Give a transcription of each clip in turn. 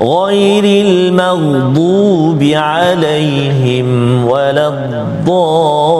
غير المغضوب عليهم ولا الضالين.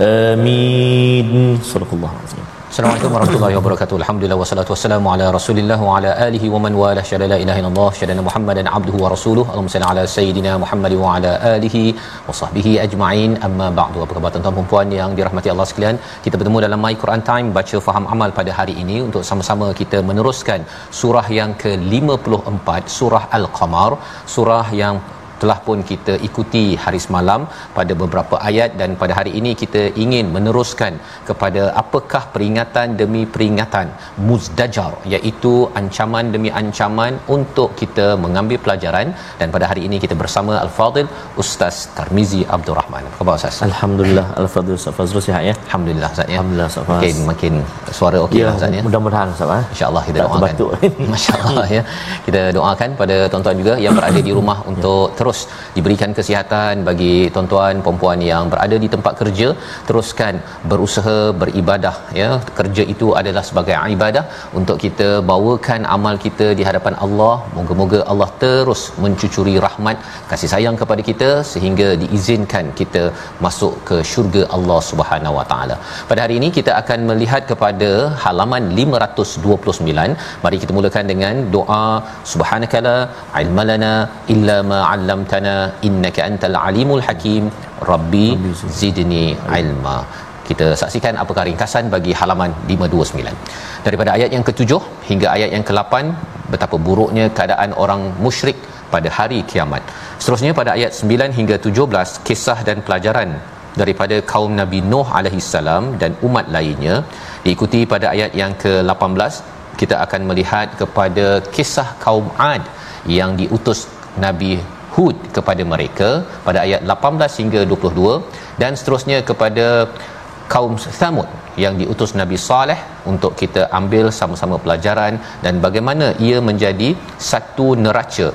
آمين. صدق الله العظيم. Assalamualaikum warahmatullahi wabarakatuh. Alhamdulillah wassalatu wassalamu ala Rasulillah wa ala alihi wa man walah. Syada la ilaha illallah, syada Muhammadan abduhu wa rasuluhu. Allahumma salli ala sayidina Muhammad wa ala alihi wa sahbihi ajma'in. Amma ba'du. Apa khabar tuan-tuan dan puan yang dirahmati Allah sekalian? Kita bertemu dalam My Quran Time baca faham amal pada hari ini untuk sama-sama kita meneruskan surah yang ke-54, surah Al-Qamar, surah yang telah pun kita ikuti hari semalam pada beberapa ayat dan pada hari ini kita ingin meneruskan kepada apakah peringatan demi peringatan muzdajar iaitu ancaman demi ancaman untuk kita mengambil pelajaran dan pada hari ini kita bersama Al-Fadil Ustaz Tarmizi Abdul Rahman. Apa khabar Ustaz? Alhamdulillah Al-Fadhil Ustaz Fazrul sihat ya Alhamdulillah Ustaz ya. Alhamdulillah Ustaz. Makin makin suara okey Ya, lah Ustaz ya. mudah-mudahan Ustaz eh. InsyaAllah kita Tak doakan. Masya-Allah ya. Kita doakan pada tuan-tuan juga yang berada di rumah untuk terus diberikan kesihatan bagi tuan-tuan puan-puan yang berada di tempat kerja teruskan berusaha beribadah ya. Kerja itu adalah sebagai ibadah untuk kita bawakan amal kita di hadapan Allah. Moga-moga Allah terus mencucuri rahmat kasih sayang kepada kita sehingga diizinkan kita masuk ke syurga Allah Subhanahu Wa Taala. Pada hari ini kita akan melihat kepada halaman 529. Mari kita mulakan dengan doa subhanakala ilmalana illa ma 'allamtana innaka antal alimul hakim rabbi zidni ilma. Kita saksikan apakah ringkasan bagi halaman 529. Daripada ayat yang ketujuh hingga ayat yang ke-8 betapa buruknya keadaan orang musyrik pada hari kiamat. Seterusnya pada ayat 9 hingga 17 kisah dan pelajaran daripada kaum Nabi Nuh alaihi salam dan umat lainnya diikuti pada ayat yang ke-18 kita akan melihat kepada kisah kaum Ad yang diutus Nabi Hud kepada mereka pada ayat 18 hingga 22 dan seterusnya kepada kaum Thamud yang diutus Nabi Saleh untuk kita ambil sama-sama pelajaran dan bagaimana ia menjadi satu neraca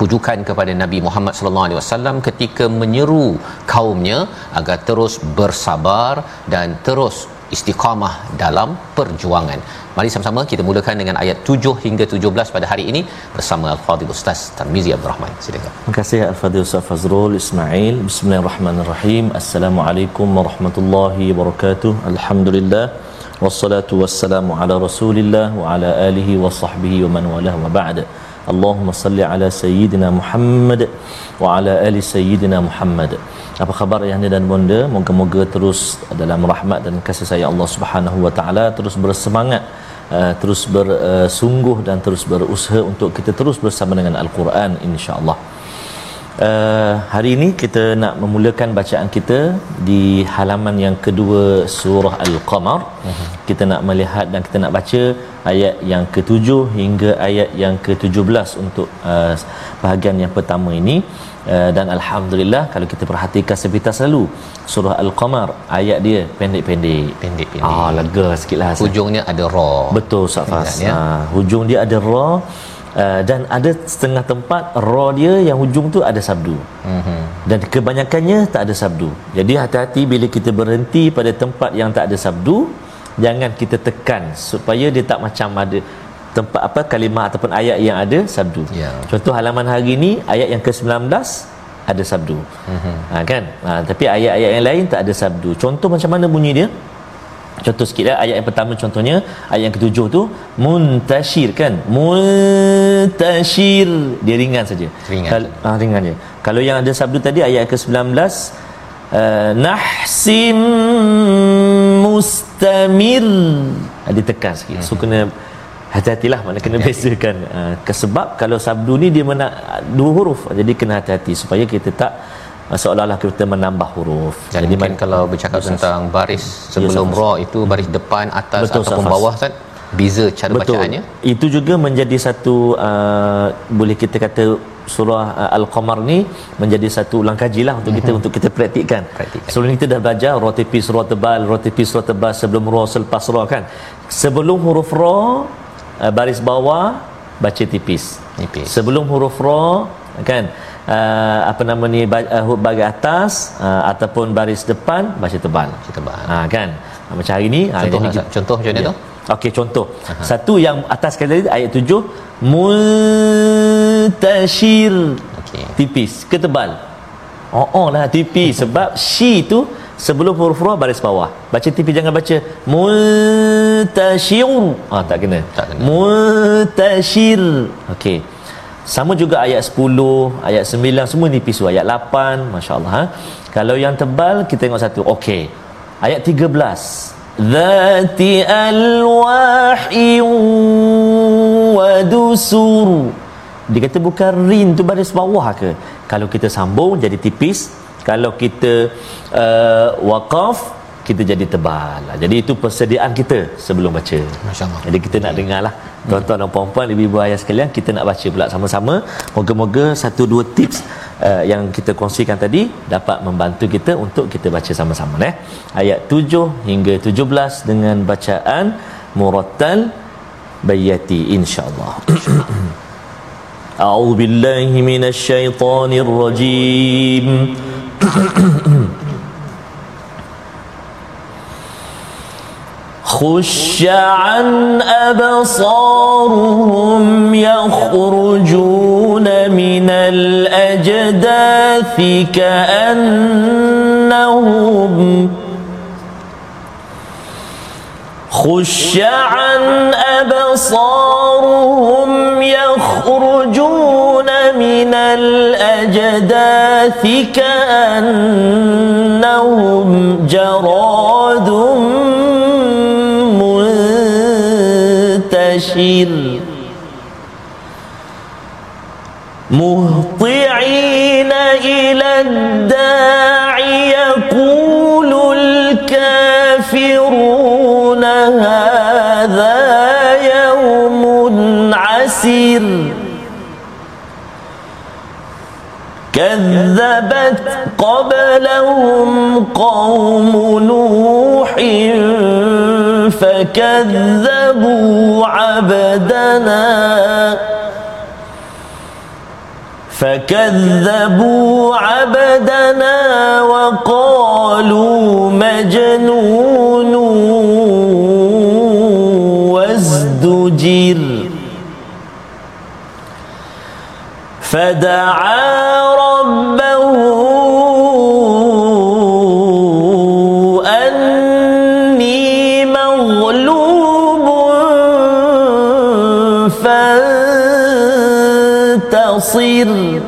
pujukan kepada Nabi Muhammad sallallahu alaihi wasallam ketika menyeru kaumnya agar terus bersabar dan terus istiqamah dalam perjuangan. Mari sama-sama kita mulakan dengan ayat 7 hingga 17 pada hari ini bersama Al-Fadhil Ustaz Tarmizi Abdul Rahman. Silakan. Terima kasih Al-Fadhil Ustaz Fazrul Ismail. Bismillahirrahmanirrahim. Assalamualaikum warahmatullahi wabarakatuh. Alhamdulillah. Wassalatu wassalamu ala Rasulillah wa ala alihi wa sahbihi wa man walah wa ba'd. Allahumma salli ala sayyidina Muhammad wa ala ali sayyidina Muhammad. Apa khabar ayahanda dan bonda? Moga-moga terus dalam rahmat dan kasih sayang Allah Subhanahu wa taala terus bersemangat uh, terus bersungguh dan terus berusaha untuk kita terus bersama dengan Al-Quran insya-Allah. Uh, hari ini kita nak memulakan bacaan kita di halaman yang kedua surah Al-Qamar. Uh-huh. Kita nak melihat dan kita nak baca ayat yang ketujuh hingga ayat yang ke-17 untuk uh, bahagian yang pertama ini. Uh, dan alhamdulillah kalau kita perhatikan seperti selalu surah Al-Qamar ayat dia pendek-pendek. Pendek-pendek. Ah lega sikitlah. Hujungnya ada ra. Betul Safas. Ya. Ha, hujung dia ada ra uh, dan ada setengah tempat ra dia yang hujung tu ada sabdu. Mhm. Dan kebanyakannya tak ada sabdu. Jadi hati-hati bila kita berhenti pada tempat yang tak ada sabdu, jangan kita tekan supaya dia tak macam ada tempat apa kalimah ataupun ayat yang ada sabdu. Ya. Contoh halaman hari ini ayat yang ke-19 ada sabdu. Mhm. Ha, kan? Ha, tapi ayat-ayat yang lain tak ada sabdu. Contoh macam mana bunyi dia? Contoh sikit lah ayat yang pertama contohnya ayat yang ketujuh tu muntashir kan muntashir. Dia ringan saja. Ringan. Kal, ah, ringan je. Kalau yang ada sabdu tadi ayat ke-19 uh, nahsim mustamir. Uh, ditekan sikit. So kena hati-hatilah mana kena bezakan. Uh, sebab kalau sabdu ni dia mana dua huruf. Jadi kena hati-hati supaya kita tak seolah-olah kita menambah huruf. Dan jadi mungkin kalau bercakap tentang baris sebelum ya, ra itu baris depan atas Betul, ataupun safas. bawah kan beza cara Betul. bacaannya? Itu juga menjadi satu uh, boleh kita kata surah uh, al-qamar ni menjadi satu langkah jilah untuk kita mm-hmm. untuk kita praktikkan. praktikkan. Sebelum kita dah belajar ra tipis ra tebal ra tipis ra tebal sebelum ra selepas ra kan? Sebelum huruf ra uh, baris bawah baca tipis. Tipis. Sebelum huruf ra kan uh, apa nama ni uh, bahagian atas uh, ataupun baris depan baca tebal baca tebal ha kan macam hari ni contoh, ha, contoh macam mana ya. tu Okey contoh. Aha. Satu yang atas sekali tadi ayat tujuh multashir. Okey. Tipis ke tebal? Oh, oh lah tipis sebab shi tu sebelum huruf ra baris bawah. Baca tipis jangan baca multashir. Ah tak kena. Tak kena. Multashir. Okey. Sama juga ayat 10, ayat 9 semua nipis tu. Ayat 8, masya-Allah ha. Kalau yang tebal kita tengok satu. Okey. Ayat 13. ذات ألواح ودسر dia kata bukan rin tu baris bawah ke kalau kita sambung jadi tipis kalau kita uh, waqaf kita jadi tebal jadi itu persediaan kita sebelum baca masyaallah jadi kita nak dengar lah tuan-tuan dan puan-puan ibu-ibu ayah sekalian kita nak baca pula sama-sama moga-moga satu dua tips uh, yang kita kongsikan tadi dapat membantu kita untuk kita baca sama-sama eh ayat 7 hingga 17 dengan bacaan murattal bayati insyaallah أعوذ بالله من الشيطان الرجيم خش عن أبصارهم يخرجون من الأجداث كأنهم خش عن أبصارهم يخرجون من الأجداث كأنهم جراد منتشر مهطعين إلى الداع يقول الكافرون هذا يوم عسير. كذبت قبلهم قوم نوح فكذبوا عبدنا. فكذبوا عبدنا وقالوا مجنون وازدجر. فدعا بصير.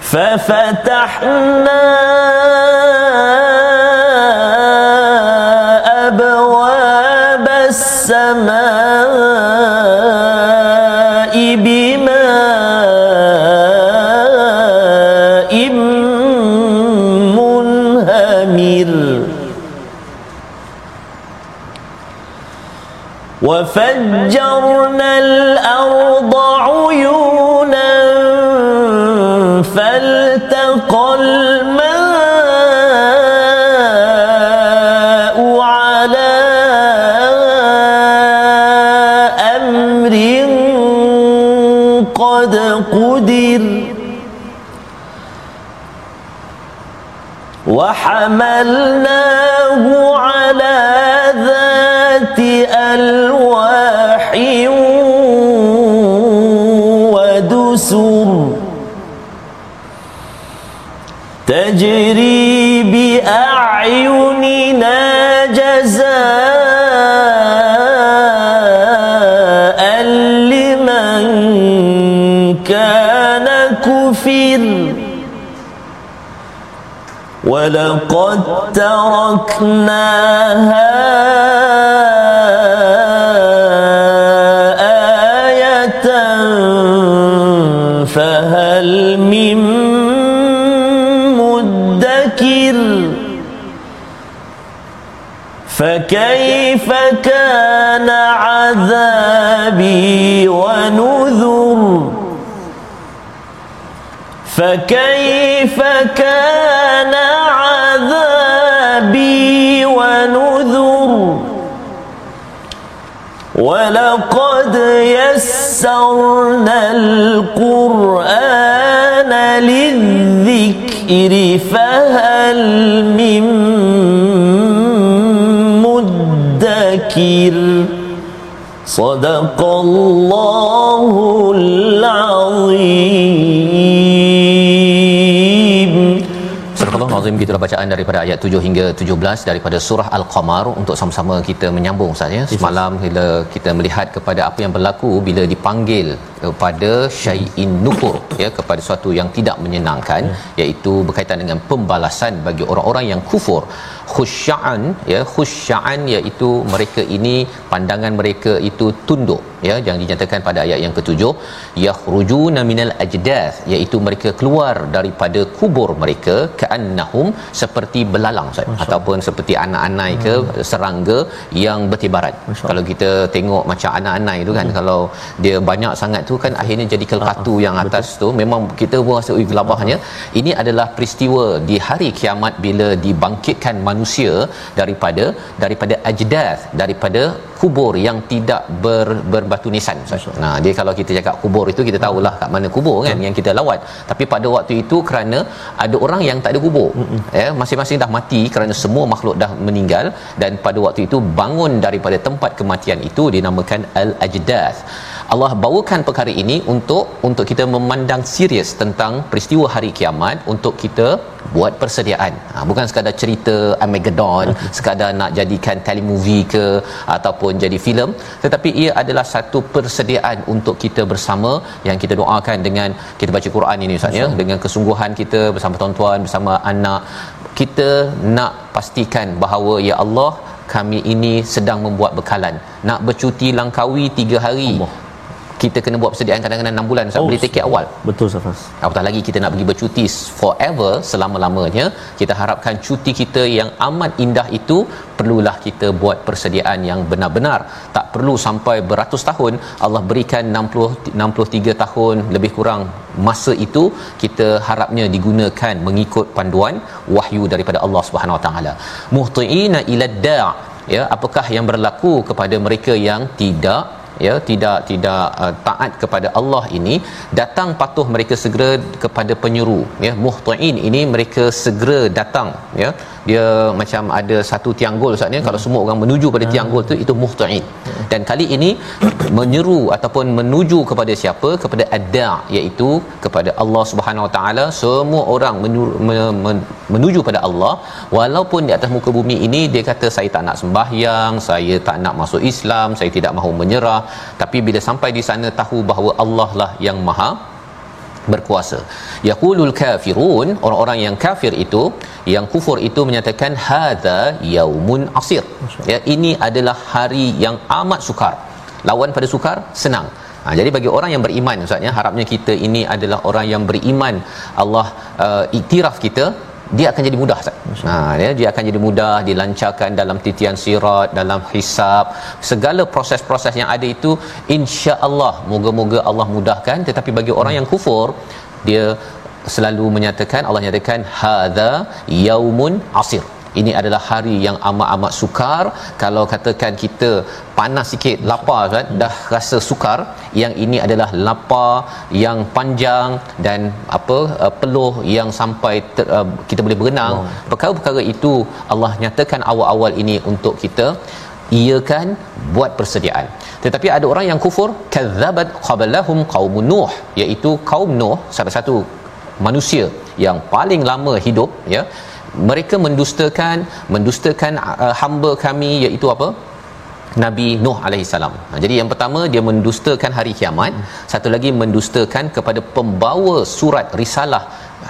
ففتحنا أبواب السماء وفجرنا الأرض عيونا فالتقى الماء على أمر قد قدر وحملناه ولقد تركناها آية فهل من مدكر فكيف كان عذابي ونذر فكيف كان ولقد يسرنا القرآن للذكر فهل من مدكر؟ صدق الله العظيم Azim gitulah bacaan daripada ayat 7 hingga 17 daripada surah Al-Qamar untuk sama-sama kita menyambung Ustaz ya. Semalam bila kita melihat kepada apa yang berlaku bila dipanggil kepada syai'in nukur ya kepada sesuatu yang tidak menyenangkan ya. iaitu berkaitan dengan pembalasan bagi orang-orang yang kufur khusya'an ya khusya'an iaitu mereka ini pandangan mereka itu tunduk ya yang dinyatakan pada ayat yang ketujuh yakhrujuna minal ajdath iaitu mereka keluar daripada kubur mereka ka'annahum seperti belalang Ustaz ataupun seperti anak-anak ke hmm. serangga yang bertibaran kalau kita tengok macam anak-anak itu kan hmm. kalau dia banyak sangat tu kan akhirnya jadi kelkatu uh, yang atas betul. tu memang kita pun rasa ui gelabahnya uh. ini adalah peristiwa di hari kiamat bila dibangkitkan manusia daripada daripada ajdath daripada kubur yang tidak ber, berbatu nisan nah dia kalau kita cakap kubur itu kita tahulah kat mana kubur kan uh. yang kita lawat. Tapi pada waktu itu kerana ada orang yang tak ada kubur. Uh-uh. ya masing-masing dah mati kerana semua makhluk dah meninggal. Dan pada waktu itu bangun daripada tempat kematian itu dinamakan al-ajdath Allah bawakan perkara ini untuk untuk kita memandang serius tentang peristiwa hari kiamat untuk kita buat persediaan. Ha, bukan sekadar cerita Armageddon, sekadar nak jadikan telemovie ke ataupun jadi filem, tetapi ia adalah satu persediaan untuk kita bersama yang kita doakan dengan kita baca Quran ini Ustaz ya, dengan kesungguhan kita bersama tuan-tuan, bersama anak kita nak pastikan bahawa ya Allah kami ini sedang membuat bekalan. Nak bercuti langkawi 3 hari. Allah kita kena buat persediaan kadang-kadang 6 bulan Ustaz. Oh, beli tiket awal? Betul Safas apatah lagi kita nak pergi bercuti forever selama-lamanya. Kita harapkan cuti kita yang amat indah itu perlulah kita buat persediaan yang benar-benar. Tak perlu sampai beratus tahun Allah berikan 60 63 tahun lebih kurang masa itu kita harapnya digunakan mengikut panduan wahyu daripada Allah Subhanahu Wa Taala. Muhtiina ila da' ya apakah yang berlaku kepada mereka yang tidak ya tidak tidak uh, taat kepada Allah ini datang patuh mereka segera kepada penyeru ya. Muhtain ini mereka segera datang ya dia macam ada satu tiang gol Ustaz ni. Hmm. kalau semua orang menuju pada tiang gol tu itu muhtain. Dan kali ini menyeru ataupun menuju kepada siapa? Kepada ada iaitu kepada Allah Subhanahu Wa Taala. Semua orang menuju, menuju pada Allah. Walaupun di atas muka bumi ini dia kata saya tak nak sembahyang saya tak nak masuk Islam saya tidak mahu menyerah. Tapi bila sampai di sana tahu bahawa Allah lah yang maha berkuasa. Yaqulul kafirun, orang-orang yang kafir itu, yang kufur itu menyatakan hadza yaumun asir. Ya, ini adalah hari yang amat sukar. Lawan pada sukar senang. Ha, jadi bagi orang yang beriman ustaznya harapnya kita ini adalah orang yang beriman Allah uh, iktiraf kita dia akan jadi mudah Ha ya dia akan jadi mudah dilancarkan dalam titian sirat dalam hisab. Segala proses-proses yang ada itu insya-Allah moga-moga Allah mudahkan. Tetapi bagi orang yang kufur dia selalu menyatakan Allah nyatakan hadza yaumun asir ini adalah hari yang amat-amat sukar. Kalau katakan kita panas sikit lapar kan dah rasa sukar yang ini adalah lapar yang panjang dan apa uh, peluh yang sampai ter, uh, kita boleh berenang. Wow. perkara-perkara itu Allah nyatakan awal-awal ini untuk kita ia kan buat persediaan. Tetapi ada orang yang kufur kadzabat qablahum qaum nuh iaitu kaum nuh salah satu manusia yang paling lama hidup ya mereka mendustakan mendustakan uh, hamba kami iaitu apa? Nabi Nuh alaihi salam. Nah, jadi yang pertama dia mendustakan hari kiamat, satu lagi mendustakan kepada pembawa surat risalah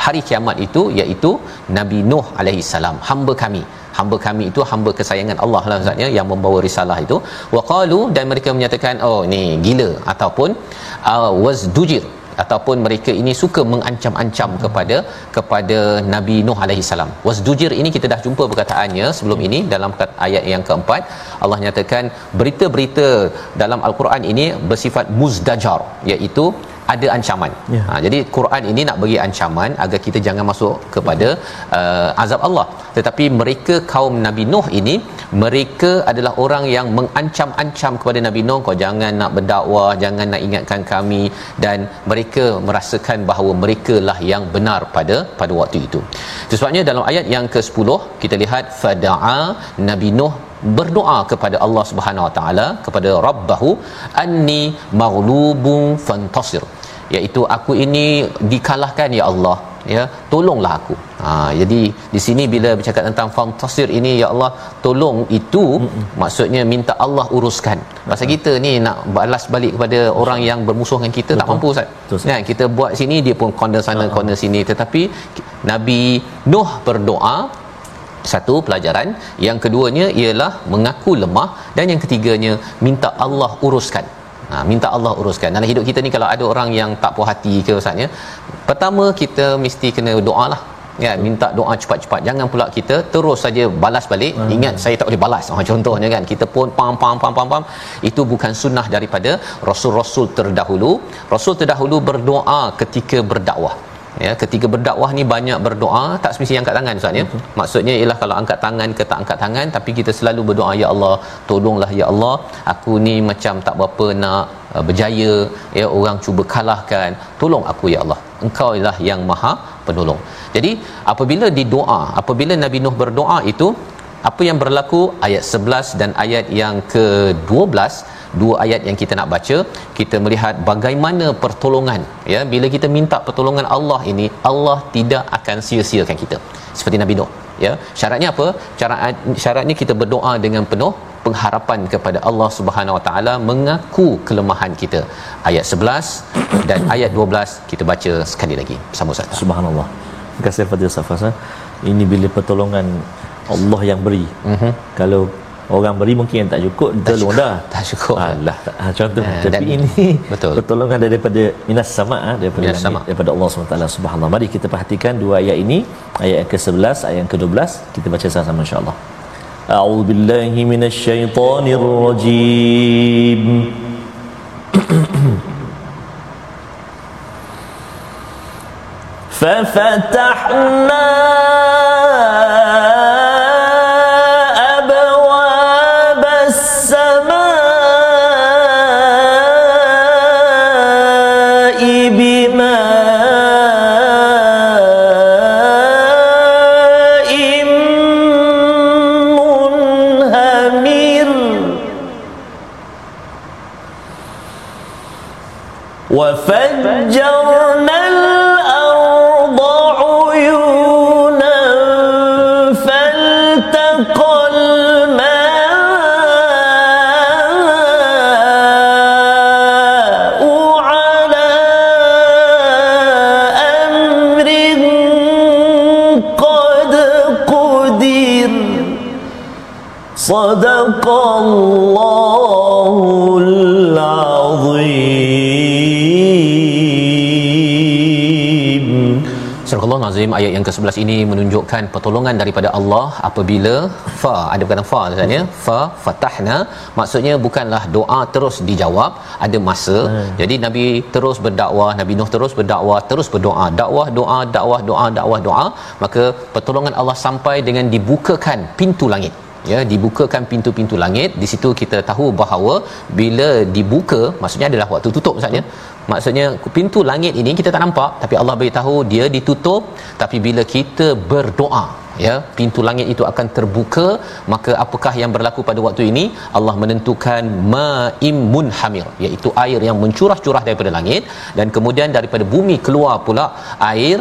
hari kiamat itu iaitu Nabi Nuh alaihi salam hamba kami. Hamba kami itu hamba kesayangan Allah lah maksudnya yang membawa risalah itu. Waqalu dan mereka menyatakan oh ni gila. Ataupun uh, wazdujir ataupun mereka ini suka mengancam-ancam kepada kepada Nabi Nuh alaihi salam. Wasdujir ini kita dah jumpa perkataannya sebelum ini dalam ayat yang keempat Allah nyatakan berita-berita dalam al-Quran ini bersifat muzdajar iaitu ada ancaman. Ya. Ha, jadi Quran ini nak bagi ancaman agar kita jangan masuk kepada uh, azab Allah. Tetapi mereka kaum Nabi Nuh ini mereka adalah orang yang mengancam-ancam kepada Nabi Nuh kau jangan nak berdakwah, jangan nak ingatkan kami dan mereka merasakan bahawa mereka lah yang benar pada pada waktu itu. Sebabnya dalam ayat yang ke-10 kita lihat fadaa Nabi Nuh berdoa kepada Allah Subhanahu Wa Taala kepada Rabbahu anni maghlubun fantasir iaitu aku ini dikalahkan ya Allah. Ya tolonglah aku. Ha jadi di sini bila bercakap tentang fantasir ini ya Allah tolong itu Mm-mm. maksudnya minta Allah uruskan. Pasal mm kita ni nak balas balik kepada orang yang bermusuh dengan kita Betul. tak mampu ustaz. Kan kita buat sini dia pun corner sana uh-huh. corner sini. Tetapi Nabi Nuh berdoa satu pelajaran. Yang keduanya ialah mengaku lemah. Dan yang ketiganya minta Allah uruskan Ha, minta Allah uruskan. Dalam hidup kita ni kalau ada orang yang tak puas hati ke ustaznya pertama kita mesti kena doa lah. Ya minta doa cepat-cepat. Jangan pula kita terus saja balas balik. Hmm. ingat saya tak boleh balas. Ha, contohnya kan kita pun pam pam pam pam pam. Itu bukan sunnah daripada rasul-rasul terdahulu. Rasul terdahulu berdoa ketika berdakwah ya ketika berdakwah ni banyak berdoa tak semestinya angkat tangan ustaz ya? Maksudnya ialah kalau angkat tangan ke tak angkat tangan tapi kita selalu berdoa ya Allah tolonglah ya Allah aku ni macam tak berapa nak uh, berjaya ya orang cuba kalahkan. Tolong aku ya Allah. Engkau ialah yang maha penolong. Jadi apabila didoa apabila Nabi Nuh berdoa itu apa yang berlaku? Ayat 11 dan ayat yang ke-12 dua ayat yang kita nak baca. Kita melihat bagaimana pertolongan. Ya bila kita minta pertolongan Allah ini Allah tidak akan sia-siakan kita. Seperti Nabi Nuh. Ya syaratnya apa? Syarat syaratnya kita berdoa dengan penuh pengharapan kepada Allah Subhanahu Wa Taala mengaku kelemahan kita. Ayat 11 dan ayat 12 kita baca sekali lagi. Ustaz. Subhanallah. Terima kasih Fadil Safas ini bila pertolongan Allah yang beri uh-huh. kalau orang beri mungkin yang tak cukup tak tolong cukup. dah tak cukup alah ha, contoh ya, tapi ini betul pertolongan daripada minas sama ha, daripada minas sama. daripada Allah SWT subhanallah mari kita perhatikan dua ayat ini ayat yang ke-11 ayat yang ke-12 kita baca sama-sama insyaAllah أعوذ بالله من الشيطان الرجيم ففتحنا Azim. Ayat yang ke-11 ini menunjukkan pertolongan daripada Allah apabila fa ada perkataan fa sebenarnya fa fatahna. Maksudnya bukanlah doa terus dijawab ada masa. Hmm. jadi nabi terus berdakwah nabi nuh terus berdakwah terus berdoa. Dakwah doa dakwah doa dakwah doa. Maka pertolongan Allah sampai dengan dibukakan pintu langit ya dibukakan pintu-pintu langit. Di situ kita tahu bahawa bila dibuka maksudnya adalah waktu tutup maksudnya maksudnya pintu langit ini kita tak nampak tapi Allah beritahu dia ditutup. Tapi bila kita berdoa ya pintu langit itu akan terbuka maka apakah yang berlaku pada waktu ini? Allah menentukan maimun hamir iaitu air yang mencurah-curah daripada langit. Dan kemudian daripada bumi keluar pula air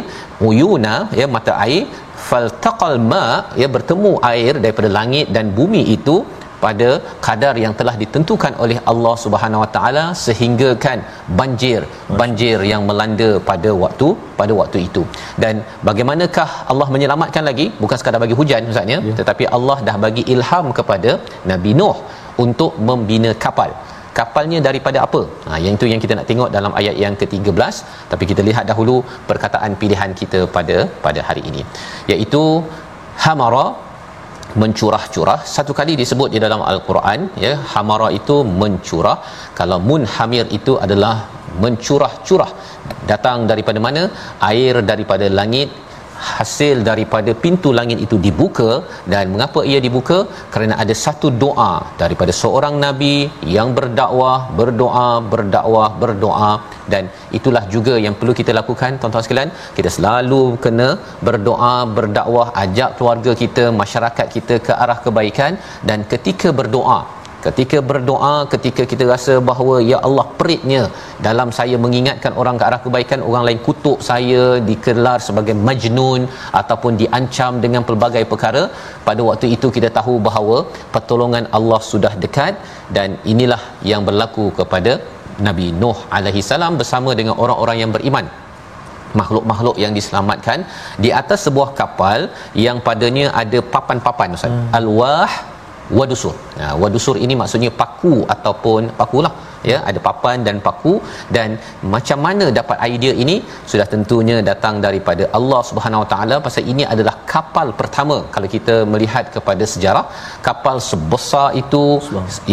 uyuna ya mata air faltaqal ma ya bertemu air daripada langit dan bumi itu pada kadar yang telah ditentukan oleh Allah Subhanahu Wa Taala sehingga kan banjir banjir yang melanda pada waktu pada waktu itu. Dan bagaimanakah Allah menyelamatkan lagi? Bukan sekadar bagi hujan ustaz ya. Tetapi Allah dah bagi ilham kepada Nabi Nuh untuk membina kapal kapalnya daripada apa? Ha yang itu yang kita nak tengok dalam ayat yang ke-13 tapi kita lihat dahulu perkataan pilihan kita pada pada hari ini. Iaitu hamara mencurah-curah. Satu kali disebut di dalam al-Quran ya hamara itu mencurah. Kalau munhamir itu adalah mencurah-curah. Datang daripada mana? Air daripada langit hasil daripada pintu langit itu dibuka dan mengapa ia dibuka? Kerana ada satu doa daripada seorang nabi yang berdakwah berdoa berdakwah berdoa. Dan itulah juga yang perlu kita lakukan tuan-tuan sekalian. Kita selalu kena berdoa berdakwah ajak keluarga kita masyarakat kita ke arah kebaikan. Dan ketika berdoa ketika berdoa ketika kita rasa bahawa ya Allah peritnya dalam saya mengingatkan orang ke arah kebaikan orang lain kutuk saya dikelar sebagai majnun ataupun diancam dengan pelbagai perkara pada waktu itu kita tahu bahawa pertolongan Allah sudah dekat dan inilah yang berlaku kepada Nabi Nuh alaihi salam bersama dengan orang-orang yang beriman makhluk-makhluk yang diselamatkan di atas sebuah kapal yang padanya ada papan-papan ustaz hmm. alwah wadusur. Nah, wadusur ini maksudnya paku ataupun pakulah ya, ada papan dan paku dan macam mana dapat idea ini sudah tentunya datang daripada Allah Subhanahu Wa Taala pasal ini adalah kapal pertama kalau kita melihat kepada sejarah kapal sebesar itu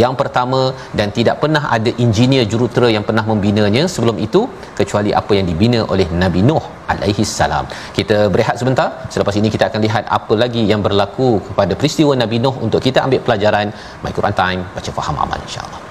yang pertama dan tidak pernah ada engineer jurutera yang pernah membinanya sebelum itu kecuali apa yang dibina oleh Nabi Nuh alaihi salam. Kita berehat sebentar. Selepas ini kita akan lihat apa lagi yang berlaku kepada peristiwa Nabi Nuh untuk kita ambil pelajaran My Quran Time baca faham amal insya-Allah.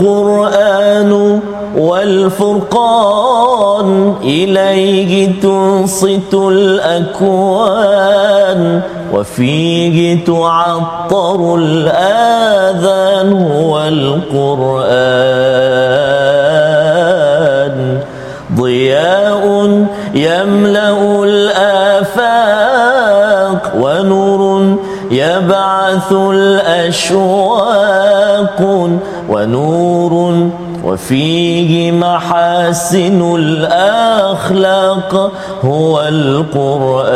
القرآن والفرقان إليه تنصت الأكوان وفيه تعطر الآذان هو القرآن ضياء يملأ الآفاق ونور يبعث الأشواق ونور وفيه محاسن الأخلاق هو القرآن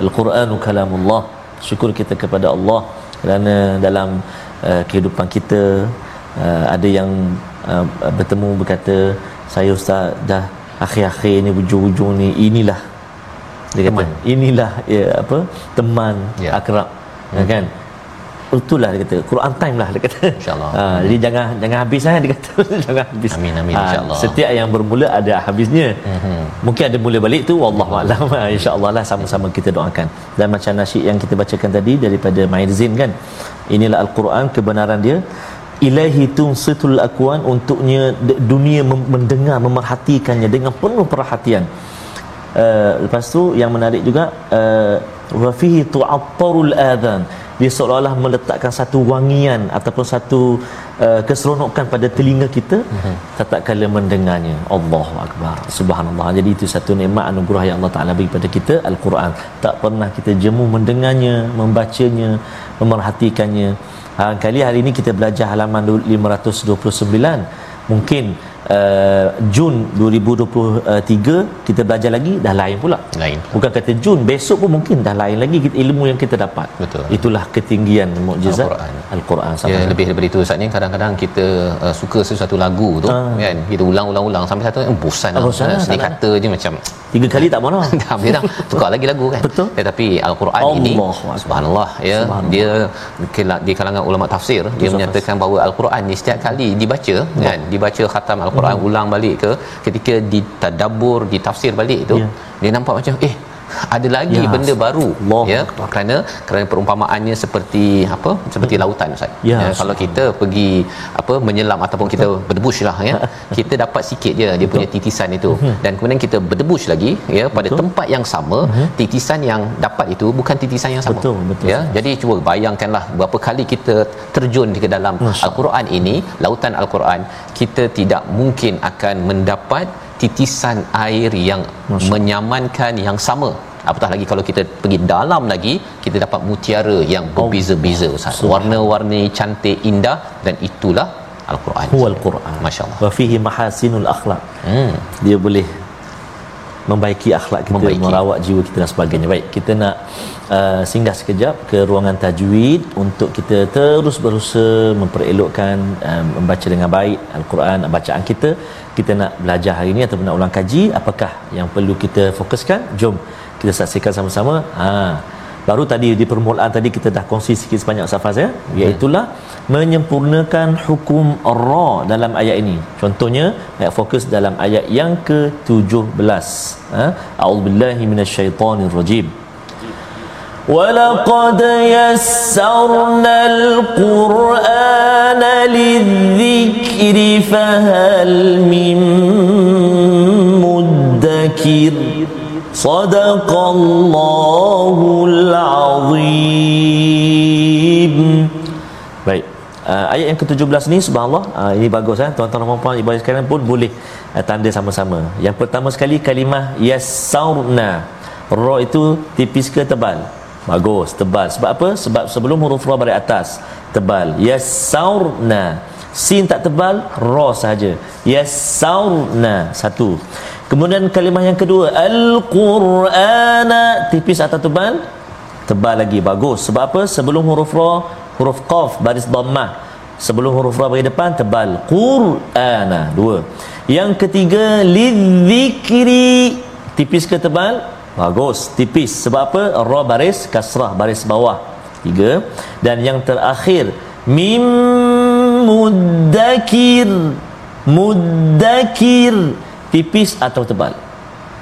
القرآن كلام الله syukur kita kepada Allah kerana dalam uh, kehidupan kita uh, ada yang uh, bertemu berkata saya ustaz dah akhir-akhir ni hujung-hujung ni inilah dia kata teman. inilah ya apa teman ya. akrab. Hmm. kan? Itulah dia kata Quran time lah dia kata. Insyaallah. Ha, jadi jangan jangan habis lah dia kata. Jangan habis. Amin amin ha, insyaallah. setiap yang bermula ada habisnya. Hmm. mungkin ada mula balik tu wallahu alam. Ha, insyaallah lah sama-sama kita doakan. Dan macam nasyid yang kita bacakan tadi daripada Mairzin kan? Inilah al-Quran kebenaran dia. Ilahi tunsitul akwan untuknya dunia mendengar memerhatikannya dengan penuh perhatian uh, lepas tu yang menarik juga uh, wa fihi tu'attarul adhan. Dia seolah-olah meletakkan satu wangian ataupun satu uh, keseronokan pada telinga kita uh-huh. tatkala mendengarnya. Allahu akbar. Subhanallah. Jadi itu satu nikmat anugerah yang Allah Taala beri kepada kita al-Quran. Tak pernah kita jemu mendengarnya membacanya memerhatikannya. Ha, kali hari ini kita belajar halaman 529 mungkin uh, Jun 2023 kita belajar lagi dah lain pula. Lain. Bukan kata Jun besok pun mungkin dah lain lagi kita, ilmu yang kita dapat. Betul. itulah ketinggian mukjizat Al-Quran. Al-Quran Ya lebih daripada itu Ustaz. Ni kadang-kadang kita uh, suka sesuatu lagu tu kan? Kita ulang-ulang-ulang sampai satu eh, bosan lah. Ah, bosan lah, Seni tak kata je macam tiga kali tak mana dah habis dah. Tukar lagi lagu kan? Betul. tetapi al-Quran ini Allahu Akbar. subhanallah ya. Subhanallah. dia di kalangan ulama tafsir dia menyatakan bahawa al-Quran ni setiap kali dibaca kan? Dibaca khatam al-Quran ulang balik ke ketika ditadabbur ditafsir balik tu Ya. dia nampak macam eh ada lagi Ya, benda baru Allahu ya. Akbar. kerana kerana perumpamaannya seperti apa? Seperti lautan ustaz. Ya, kalau kita pergi apa menyelam ataupun kita berdebush lah ya kita dapat sikit je dia punya titisan itu. Mhm. dan kemudian kita berdebush lagi ya pada tempat yang sama titisan yang dapat itu bukan titisan yang sama. Betul, betul. ya jadi cuba bayangkanlah berapa kali kita terjun ke dalam al-Quran ini lautan al-Quran kita tidak mungkin akan mendapat titisan air yang menyamankan yang sama. Apatah lagi kalau kita pergi dalam lagi kita dapat mutiara yang berbeza-beza Ustaz. Warna-warni cantik indah dan itulah al-Quran. al-Quran Masya-Allah. wa fihi mahasinul akhlak hmm. Dia boleh membaiki akhlak kita Membaiki. merawat jiwa kita dan sebagainya. Baik kita nak uh, singgah sekejap ke ruangan tajwid untuk kita terus berusaha memperelokkan um, membaca dengan baik al-Quran bacaan kita kita nak belajar hari ini ataupun nak ulang kaji apakah yang perlu kita fokuskan? Jom kita saksikan sama-sama. Ha. Baru tadi di permulaan tadi kita dah kongsi sikit sebanyak Ustaz Faz ya? Iaitulah menyempurnakan hukum ra dalam ayat ini. Contohnya ayat fokus dalam ayat yang ke-17 ha? A'udzubillahi minasyaitonirrajim ولقد يسرنا القرآن للذكر فهل من مدكر صدق الله العظيم Baik. Uh, ayat yang ke-17 ni subhanallah uh, ini bagus eh tuan-tuan dan puan ibu sekalian pun boleh uh, tanda sama-sama. Yang pertama sekali kalimah yasaurna. Ra itu tipis ke tebal? Bagus, tebal. Sebab apa? Sebab sebelum huruf ra baris atas, tebal. Yasaurna. Sin tak tebal, ra sahaja. Yasaurna. Satu. Kemudian kalimah yang kedua, al-Qur'ana tipis atau tebal? Tebal lagi. Bagus. Sebab apa? Sebelum huruf ra, huruf qaf baris dhammah. Sebelum huruf ra bagi depan tebal. Qur'ana. Dua. Yang ketiga, lidzikri. Tipis ke tebal? Bagus, tipis. Sebab apa? Ra baris kasrah, baris bawah. Tiga. Dan yang terakhir, mim muddakir. Muddakir. Tipis atau tebal?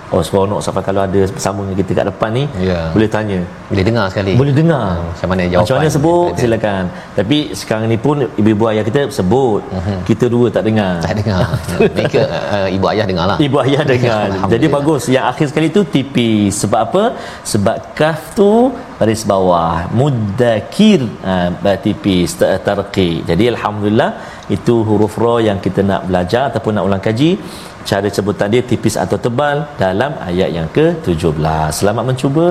Oh, seronok sampai kalau ada bersama kita kat depan ni, Ya. boleh tanya. boleh dengar sekali Boleh dengar. macam mana jawapan Macam mana sebut Ada. silakan. Tapi sekarang ni pun ibu-ibu ayah kita sebut. Kita dua tak dengar. tak dengar mereka uh, ibu ayah dengar lah Ibu ayah dengar. Jadi bagus. Yang akhir sekali tu tipis. Sebab apa? Sebab kaf tu baris bawah. Muddakir ha, tipis. ta- Tarqi. Jadi Alhamdulillah itu huruf ra yang kita nak belajar ataupun nak ulang kaji. Cara sebutan dia tipis atau tebal dalam ayat yang ke-17. Selamat mencuba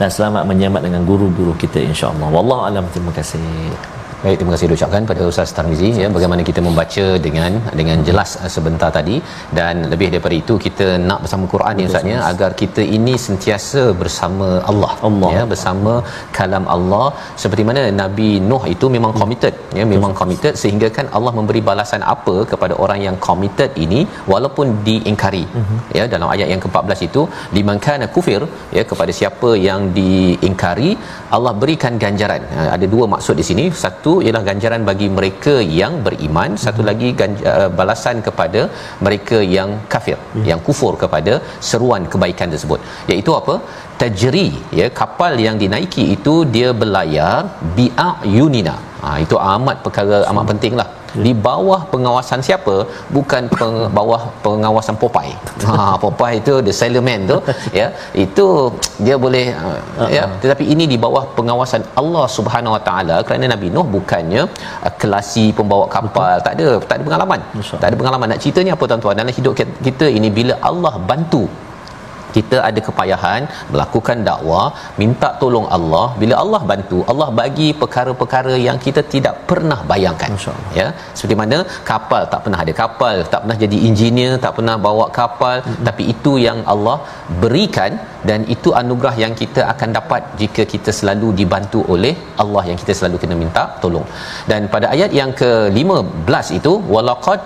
dan selamat menyemak dengan guru-guru kita insya-Allah. Wallahu alam. Terima kasih. Baik, terima kasih diucapkan pada Ustaz Tarmizi ya bagaimana kita membaca dengan dengan jelas uh, sebentar tadi. Dan lebih daripada itu kita nak bersama Quran Ustaz ya agar kita ini sentiasa bersama Allah, Allah. ya bersama kalam Allah. Seperti mana Nabi Nuh itu memang committed ya memang committed. Sehingga kan Allah memberi balasan apa kepada orang yang committed ini walaupun diingkari. Ya dalam ayat yang ke-14 itu liman kana kufir ya kepada siapa yang diingkari Allah berikan ganjaran. Ha, ada dua maksud di sini. Satu ialah ganjaran bagi mereka yang beriman. Satu lagi ganja, uh, balasan kepada mereka yang kafir yang kufur kepada seruan kebaikan tersebut. Iaitu apa? Tajri ya kapal yang dinaiki itu dia berlayar bi'a yunina ha, itu amat perkara amat pentinglah di bawah pengawasan siapa? Bukan peng, bawah pengawasan Popeye. Ha Popeye itu the sailor man tu ya. Itu dia boleh uh, ya. Tetapi ini di bawah pengawasan Allah Subhanahu Wa Taala kerana Nabi Nuh bukannya uh, kelasi pembawa kapal. Tak ada tak ada pengalaman. Masya tak ada pengalaman nak ceritanya apa tuan-tuan. Dalam hidup kita ini bila Allah bantu kita ada kepayahan melakukan dakwah minta tolong Allah. Bila Allah bantu Allah bagi perkara-perkara yang kita tidak pernah bayangkan. Ya seperti mana kapal tak pernah ada kapal tak pernah jadi engineer tak pernah bawa kapal. Hmm. tapi itu yang Allah berikan dan itu anugerah yang kita akan dapat jika kita selalu dibantu oleh Allah yang kita selalu kena minta tolong. Dan pada ayat yang ke-15 itu walaqad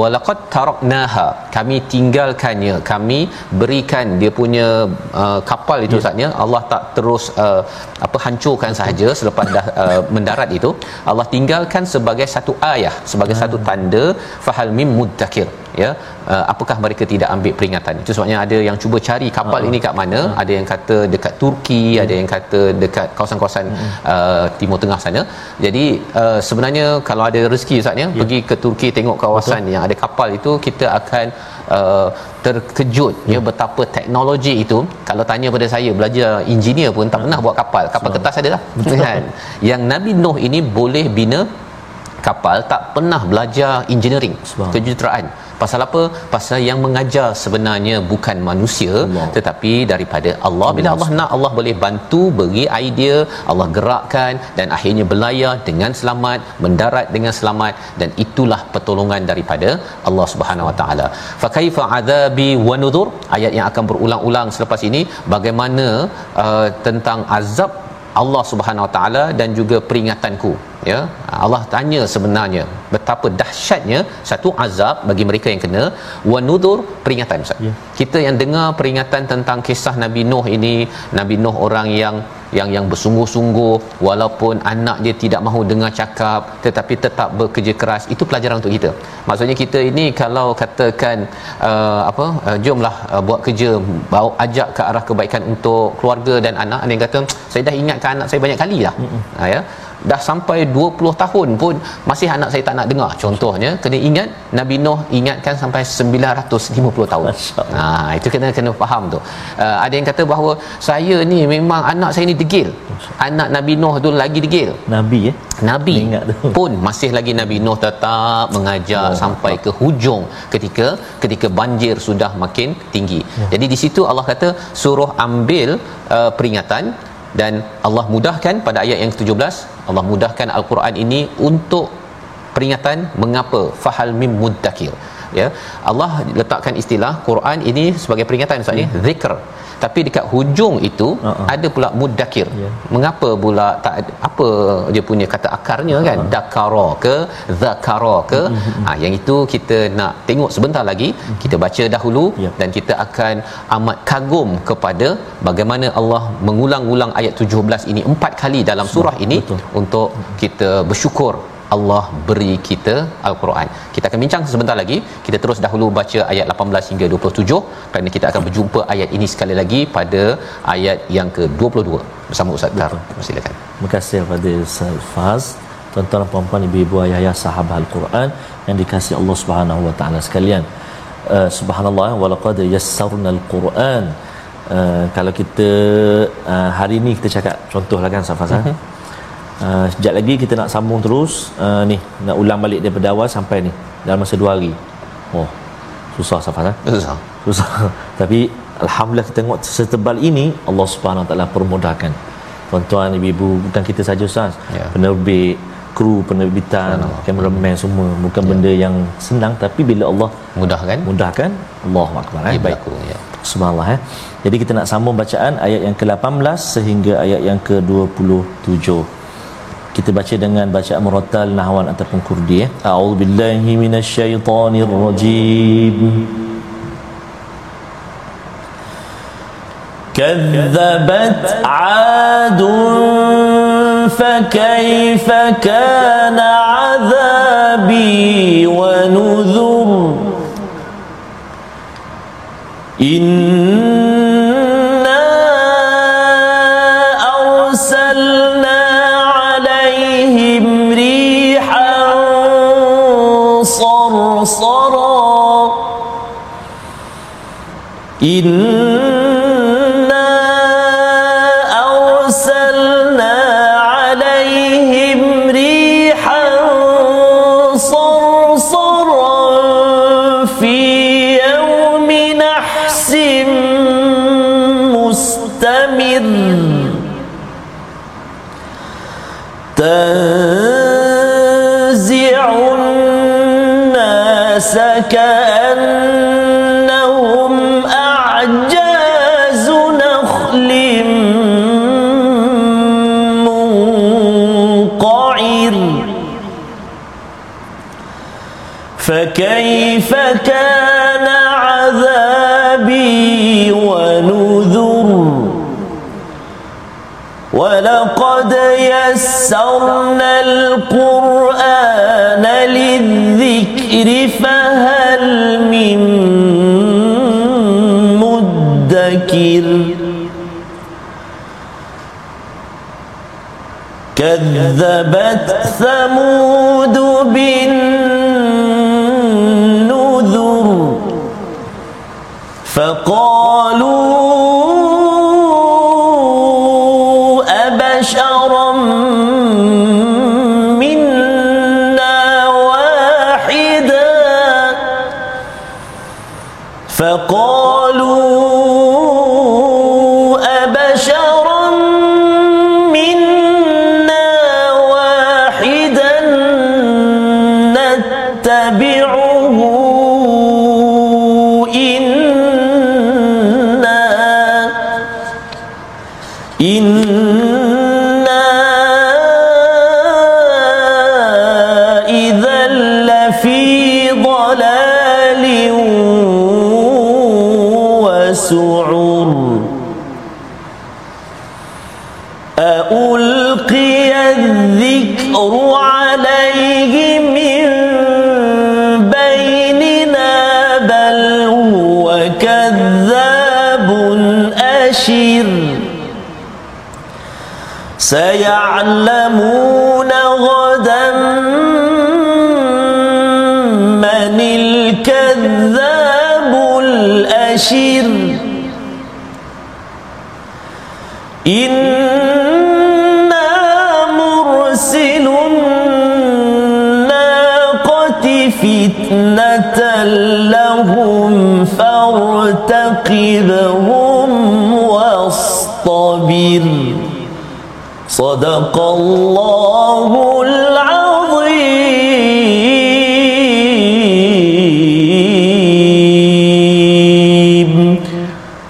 walaqad taraknaha. Kami tinggalkannya. Kami berikan dia punya uh, kapal itu yeah. saatnya Allah tak terus uh, apa hancurkan sahaja selepas dah uh, mendarat itu. Allah tinggalkan sebagai satu ayah sebagai hmm. satu tanda. Fahal mim muddakir ya uh, apakah mereka tidak ambil peringatan itu sebabnya ada yang cuba cari kapal uh-huh. ini kat mana uh-huh. ada yang kata dekat Turki uh-huh. ada yang kata dekat kawasan-kawasan uh-huh. uh, timur tengah sana jadi uh, sebenarnya kalau ada rezeki ustaz ya yeah. pergi ke Turki tengok kawasan Betul. yang ada kapal itu kita akan uh, terkejut ya. ya betapa teknologi itu kalau tanya pada saya belajar engineer pun tak pernah buat kapal kapal Sebab. kertas ada lah kan yang Nabi Nuh ini boleh bina kapal tak pernah belajar engineering Sebab. kejuruteraan pasal apa? Pasal yang mengajar sebenarnya bukan manusia Allah. tetapi daripada Allah. Bila Allah. Nak Allah boleh bantu beri idea Allah gerakkan dan akhirnya berlayar dengan selamat mendarat dengan selamat dan itulah pertolongan daripada Allah Subhanahu Wa Taala. Fa kaifa adabi wa nudur? Ayat yang akan berulang-ulang selepas ini bagaimana uh, tentang azab Allah Subhanahu Wa Taala dan juga peringatanku ya Allah tanya sebenarnya betapa dahsyatnya satu azab bagi mereka yang kena wa nudur peringatan Ustaz. Ya. Kita yang dengar peringatan tentang kisah Nabi Nuh ini, Nabi Nuh orang yang yang yang bersungguh-sungguh walaupun anak dia tidak mahu dengar cakap tetapi tetap bekerja keras itu pelajaran untuk kita. Maksudnya kita ini kalau katakan uh, apa uh, jomlah uh, buat kerja bawa ajak ke arah kebaikan untuk keluarga dan anak ada yang kata saya dah ingatkan anak saya banyak kali lah. Ha, ya dah sampai 20 tahun pun masih anak saya tak nak dengar. Contohnya kena ingat Nabi Nuh ingatkan sampai 950 tahun. Ha itu kena kena faham tu. Uh, ada yang kata bahawa saya ni memang anak saya ni degil. Anak Nabi Nuh tu lagi degil. Nabi ya nabi ingat tu. pun masih lagi Nabi Nuh tetap mengajar oh, sampai ke hujung ketika ketika banjir sudah makin tinggi. Ya. jadi di situ Allah kata suruh ambil uh, peringatan dan Allah mudahkan pada ayat yang ke-17 Allah mudahkan al-Quran ini untuk peringatan mengapa fahal mim muddakir ya Allah letakkan istilah Quran ini sebagai peringatan Ustaz ni hmm. zikr tapi dekat hujung itu uh-uh. ada pula muddakir yeah. mengapa pula tak apa dia punya kata akarnya kan uh-huh. dakara ke zakara ke uh-huh. ha, yang itu kita nak tengok sebentar lagi uh-huh. kita baca dahulu yeah. dan kita akan amat kagum kepada bagaimana Allah mengulang-ulang ayat 17 ini empat kali dalam surah ini Betul. untuk kita bersyukur Allah beri kita al-Quran. Kita akan bincang sebentar lagi. Kita terus dahulu baca ayat 18 hingga 27 kerana kita akan berjumpa ayat ini sekali lagi pada ayat yang ke-22 bersama Ustaz Tar. Silakan. Terima kasih kepada Ustaz Faz. Tuan-tuan puan-puan ibu-ibu ayah-ayah sahabat al-Quran yang dikasihi Allah Subhanahu wa taala sekalian. Uh, subhanallah walaqad yassarna al-Quran. Uh, kalau kita uh, hari ini kita cakap contohlah kan Safaz uh-huh. Uh, sekejap lagi kita nak sambung terus. Uh, ni nak ulang balik daripada awal sampai ni dalam masa dua hari. Oh susah safar eh? susah. Susah. Tapi alhamdulillah kita tengok setebal ini Allah Subhanahu taala permudahkan. Tuan-tuan ibu-ibu bukan kita saja ustaz. Ya. penerbit kru penerbitan kameraman semua. Bukan ya. benda yang senang tapi bila Allah mudahkan. mudahkan Allahu akbar eh? Baik. ya. Subhanallah eh? Jadi kita nak sambung bacaan ayat yang ke-18 sehingga ayat yang ke-27 kita baca dengan bacaan murattal nahwan ataupun kurdi ya a'udzubillahi minasyaitonirrajim كذبت عاد فكيف كان عذابي ونذر إن in كذبت ثمود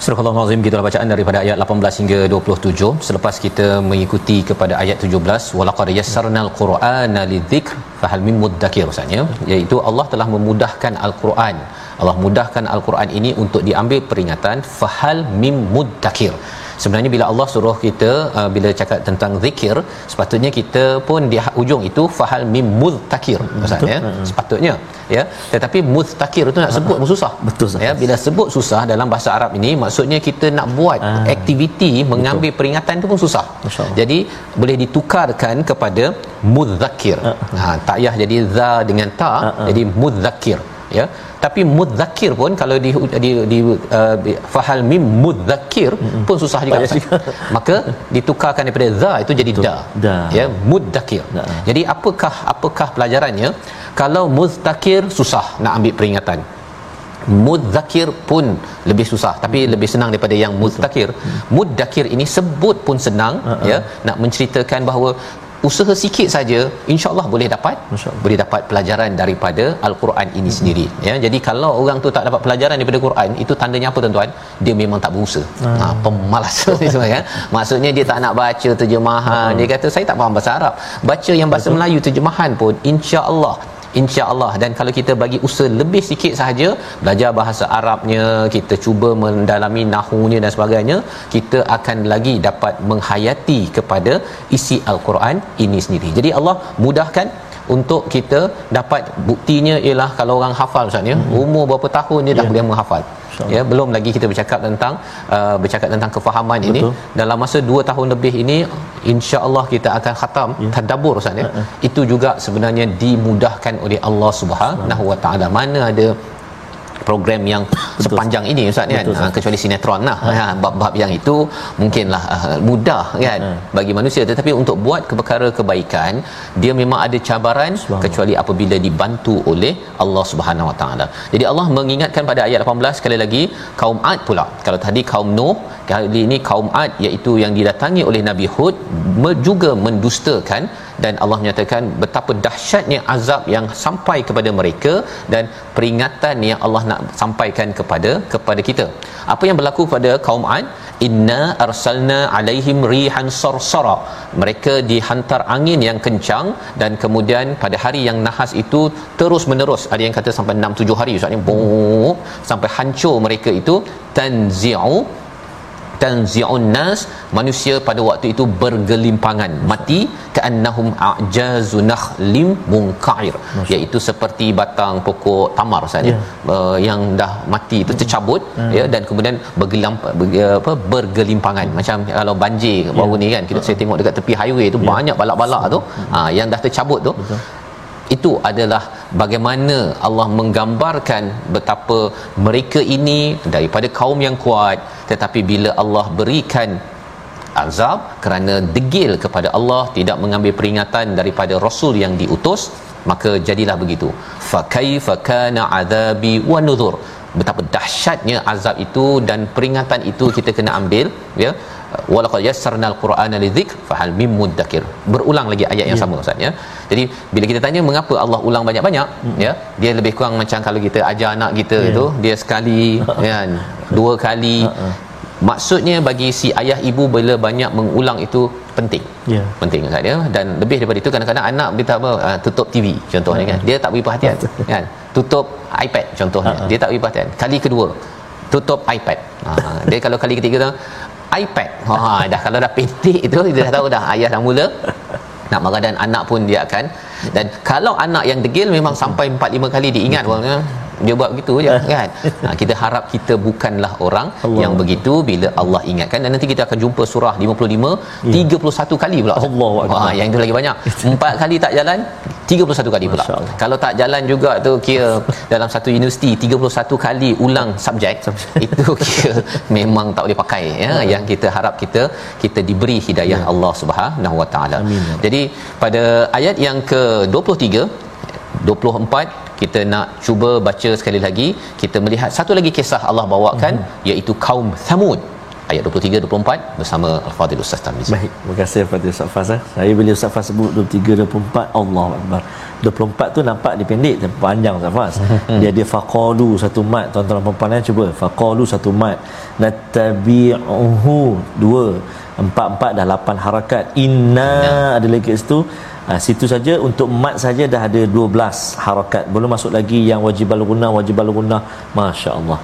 Surah Al-Azim gitulah bacaan daripada ayat 18 hingga 27 selepas kita mengikuti kepada ayat 17 walaqad yassarnal qur'ana lidzikr fahal mim muddakir maksudnya iaitu Allah telah memudahkan al-Quran. Allah mudahkan al-Quran ini untuk diambil peringatan fahal mim muddakir sebenarnya bila Allah suruh kita uh, bila cakap tentang zikir sepatutnya kita pun di ujung itu fahal mim mudzakir maksudnya sepatutnya ya. Tetapi mudzakir itu nak sebut pun susah. Betul, Ustaz. ya bila sebut susah dalam bahasa Arab ini maksudnya kita nak buat Ah, aktiviti mengambil peringatan itu pun susah. Jadi boleh ditukarkan kepada mudzakir ha tak payah jadi za dengan ta Ah, ah. jadi mudzakir ya? Tapi mudzakir pun kalau di di, di uh, fahal mim mudzakir pun susah juga, maka ditukarkan daripada za itu jadi da, Da. ya? Mudzakir. Da. jadi apakah apakah pelajarannya? Kalau mudzakir susah nak ambil peringatan. Mudzakir pun lebih susah. Tapi lebih senang daripada yang mudzakir mudzakir ini sebut pun senang Uh-uh. ya? Nak menceritakan bahawa usaha sikit saja insyaallah boleh dapat. Masya Allah. boleh dapat pelajaran daripada al-Quran ini sendiri ya. Jadi kalau orang tu tak dapat pelajaran daripada Quran itu tandanya apa tuan-tuan? Dia memang tak berusaha. Ha pemalas. Ni semua kan maksudnya dia tak nak baca terjemahan. Dia kata saya tak faham bahasa Arab. Baca yang bahasa Melayu terjemahan pun insya-Allah insya-Allah. Dan kalau kita bagi usaha lebih sikit sahaja belajar bahasa Arabnya kita cuba mendalami nahunya dan sebagainya kita akan lagi dapat menghayati kepada isi al-Quran ini sendiri. Jadi Allah mudahkan untuk kita dapat buktinya ialah kalau orang hafal Ustaz ya. Umur berapa tahun dia dah boleh menghafal ya belum lagi kita bercakap tentang uh, bercakap tentang kefahaman ini. Betul. dalam masa 2 tahun lebih ini insya-Allah kita akan khatam tadabbur Ustaz ya. Itu juga sebenarnya dimudahkan oleh Allah Subhanahu Wa Taala. Mana ada program yang Betul. sepanjang ini ustaz kan? Betul, ha, kecuali sinetron lah. Ha. bab-bab yang itu mungkinlah uh, mudah kan? Ha. bagi manusia. Tetapi untuk buat perkara kebaikan dia memang ada cabaran kecuali apabila dibantu oleh Allah Subhanahu Wa Taala. Jadi Allah mengingatkan pada ayat 18 sekali lagi kaum Ad pula. Kalau tadi kaum Nuh kali ini kaum Ad iaitu yang didatangi oleh Nabi Hud juga mendustakan dan Allah menyatakan betapa dahsyatnya azab yang sampai kepada mereka dan peringatan yang Allah nak sampaikan kepada kepada kita. Apa yang berlaku pada kaum Ad? Inna arsalna alaihim rihan sarsara. Mereka dihantar angin yang kencang dan kemudian pada hari yang nahas itu terus menerus ada yang kata sampai 6 7 hari ustaz ni sampai hancur mereka itu tanzi'u tanzi'un nas manusia pada waktu itu bergelimpangan mati ka'annahum a'jazu nakhlim munqa'ir iaitu seperti batang pokok tamar saja yeah. uh, yang dah mati itu tercabut hmm. ya dan kemudian bergelam ber, apa bergelimpangan macam kalau banjir yeah. baru ni kan kita uh saya tengok dekat tepi highway tu yeah. banyak balak-balak tu hmm. ha, yang dah tercabut tu Betul itu adalah bagaimana Allah menggambarkan betapa mereka ini daripada kaum yang kuat. Tetapi bila Allah berikan azab kerana degil kepada Allah tidak mengambil peringatan daripada rasul yang diutus maka jadilah begitu. Fa kaifa kana azabi wa nuzur. Betapa dahsyatnya azab itu dan peringatan itu kita kena ambil ya walaqad yassarna al-qur'ana lidzikr fahal mim muddakir berulang lagi ayat yang yeah. sama ustaz ya jadi bila kita tanya mengapa Allah ulang banyak-banyak mm-hmm. ya dia lebih kurang macam kalau kita ajar anak kita yeah. itu dia sekali kan dua kali uh-uh. maksudnya bagi si ayah ibu bila banyak mengulang itu penting yeah. penting ustaz ya dan lebih daripada itu kadang-kadang anak beritahu apa uh, tutup TV contohnya uh-huh. kan dia tak beri perhatian kan tutup iPad contohnya uh-huh. dia tak beri perhatian kali kedua tutup iPad ha, dia kalau kali ketiga tu iPad. Ha dah kalau dah pendek itu dia dah tahu dah ayah dah mula. Nak marah dan anak pun dia akan. Dan kalau anak yang degil memang sampai 4 5 kali diingat orangnya dia buat begitu je kan? Ha, kita harap kita bukanlah orang Allah. yang begitu bila Allah ingatkan. Dan nanti kita akan jumpa surah 55 ya. 31 kali pula. Allah ha, yang itu lagi banyak. 4 kali tak jalan 31 kali pula. Kalau tak jalan juga tu kira dalam satu universiti 31 kali ulang subjek itu kira memang tak boleh pakai ya. Yang kita harap kita kita diberi hidayah ya. Allah Subhanahu Wa Taala. Jadi pada ayat yang ke 23 24 kita nak cuba baca sekali lagi kita melihat satu lagi kisah Allah bawakan mm-hmm. iaitu kaum Thamud ayat 23 24 bersama Al-Fadhil Ustaz Tamiz. Baik, terima kasih Al-Fadhil Ustaz Faz. Eh. Saya bila Ustaz Faz sebut 23 24 Allah Akbar. 24 tu nampak dia pendek tapi panjang Ustaz Faz. Hmm. Dia ada faqalu satu mat tuan-tuan dan puan-puan eh, cuba faqalu satu mat natabi'uhu dua empat empat dah lapan harakat inna ada lagi kat situ Ha, situ saja untuk mat saja dah ada 12 harakat. Belum masuk lagi yang wajibal guna wajibal guna. Masya-Allah.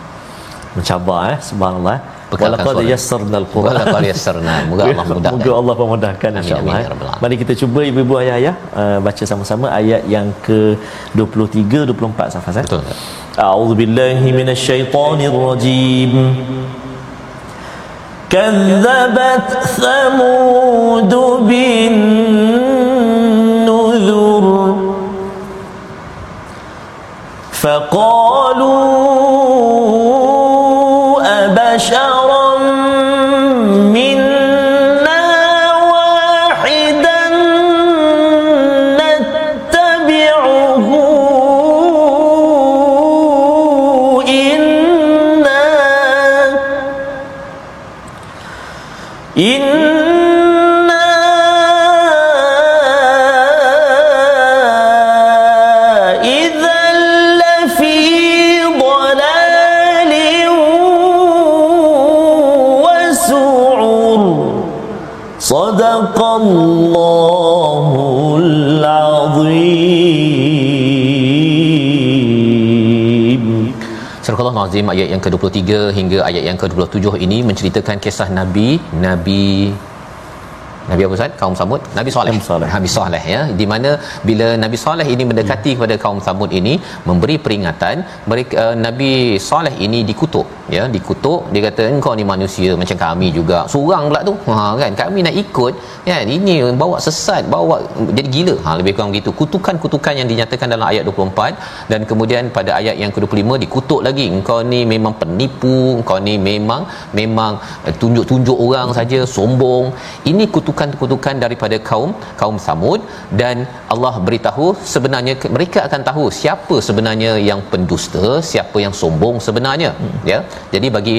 Mencabar eh subhanallah. Eh. Walaqad yassarna al-Quran. Walaqad yassarna. Moga Allah mudahkan. Moga Allah memudahkan insya-Allah. Eh. Ya Mari kita cuba ibu-ibu ayah-ayah uh, baca sama-sama ayat yang ke 23 24 safas eh. Betul. A'udzu billahi minasyaitonir rajim. كذبت ثمود بالنذر فقالوا Al-Azim ayat yang ke-23 hingga ayat yang ke-27 ini menceritakan kisah Nabi Nabi Nabi apa Ustaz? Kaum Samud, Nabi Saleh. Nabi Saleh. Nabi Saleh ya. Di mana bila Nabi Saleh ini mendekati kepada kaum Samud ini memberi peringatan, mereka uh, Nabi Saleh ini dikutuk ya, dikutuk dia kata engkau ni manusia macam kami juga. Seorang pula tu. Ha kan kami nak ikut kan ini bawa sesat, bawa jadi gila. Ha lebih kurang begitu. Kutukan-kutukan yang dinyatakan dalam ayat 24 dan kemudian pada ayat yang ke-25 dikutuk lagi engkau ni memang penipu, engkau ni memang memang uh, tunjuk-tunjuk orang saja, sombong. Ini kutukan-kutukan daripada kaum kaum Samud dan Allah beritahu sebenarnya mereka akan tahu siapa sebenarnya yang pendusta, siapa yang sombong sebenarnya. Ya. Jadi bagi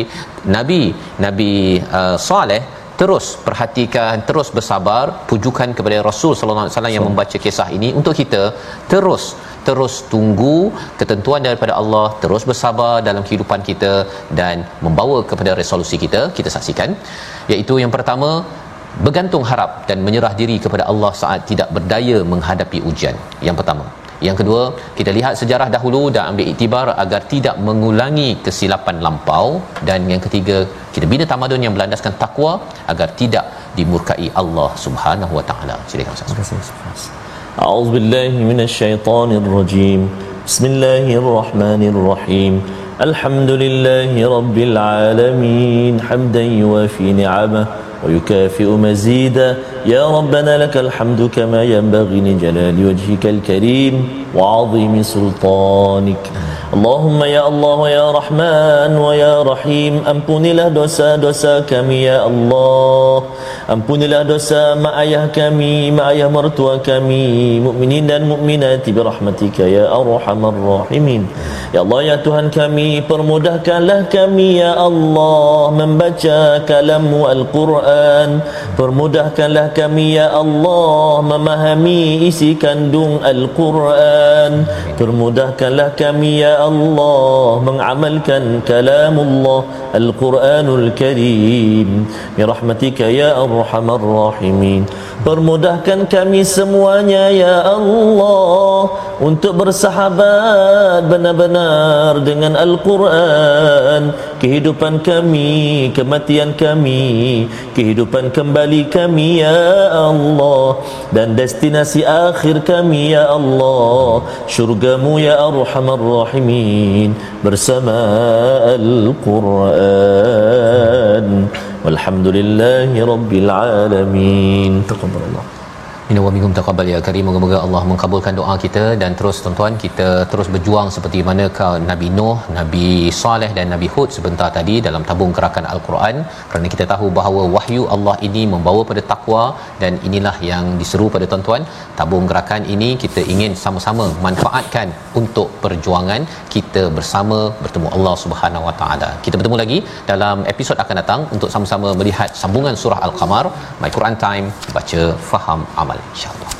Nabi Nabi uh, Saleh terus perhatikan terus bersabar pujukan kepada Rasul sallallahu alaihi wasallam yang membaca kisah ini. Untuk kita terus terus tunggu ketentuan daripada Allah terus bersabar dalam kehidupan kita dan membawa kepada resolusi kita kita saksikan. Iaitu yang pertama bergantung harap dan menyerah diri kepada Allah saat tidak berdaya menghadapi ujian. Yang pertama yang kedua kita lihat sejarah dahulu dan ambil iktibar agar tidak mengulangi kesilapan lampau dan yang ketiga kita bina tamadun yang berlandaskan takwa agar tidak dimurkai Allah Subhanahu wa taala silakan Ustaz Terima kasih Ustaz. أعوذ بالله من الشيطان الرجيم بسم الله الرحمن الرحيم الحمد لله رب العالمين حمدا يوافي نعمه ويكافئ مزيدا يا ربنا لك الحمد كما ينبغي لجلال وجهك الكريم وعظيم سلطانك اللهم يا الله يا رحمن ويا رحيم ampunilah dosa-dosa kami ya Allah ampunilah dosa mak ayah kami mak ayah mertua kami mukminin dan mukminat birahmatika ya arhamar rahimin ya Allah ya Tuhan kami permudahkanlah kami ya Allah membaca kalammu al-Quran permudahkanlah kami ya Allah memahami isi kandung al-Quran. Permudahkanlah kami ya Allah mengamalkan kalamullah al-Quranul Karim. Birahmatika ya arhamar rahimin. Permudahkan kami semuanya ya Allah untuk bersahabat benar-benar dengan Al-Quran. Kehidupan kami kematian kami kehidupan kembali kami ya Allah. Dan destinasi akhir kami ya Allah. Syurgamu ya arhamar rahimin. Bersama Al-Quran. Walhamdulillahi rabbil alamin. Taqabbalallah Inna wa minkum taqabbal ya karim. Moga-moga Allah mengabulkan doa kita dan terus tuan-tuan kita terus berjuang seperti mana kau Nabi Nuh, Nabi Saleh dan Nabi Hud sebentar tadi dalam tabung gerakan Al-Quran. Kerana kita tahu bahawa wahyu Allah ini membawa pada takwa dan inilah yang diseru pada tuan-tuan. Tabung gerakan ini kita ingin sama-sama manfaatkan untuk perjuangan kita bersama bertemu Allah Subhanahu Wa Taala. Kita bertemu lagi dalam episod akan datang untuk sama-sama melihat sambungan surah Al-Qamar. My Quran Time baca faham amal insyaallah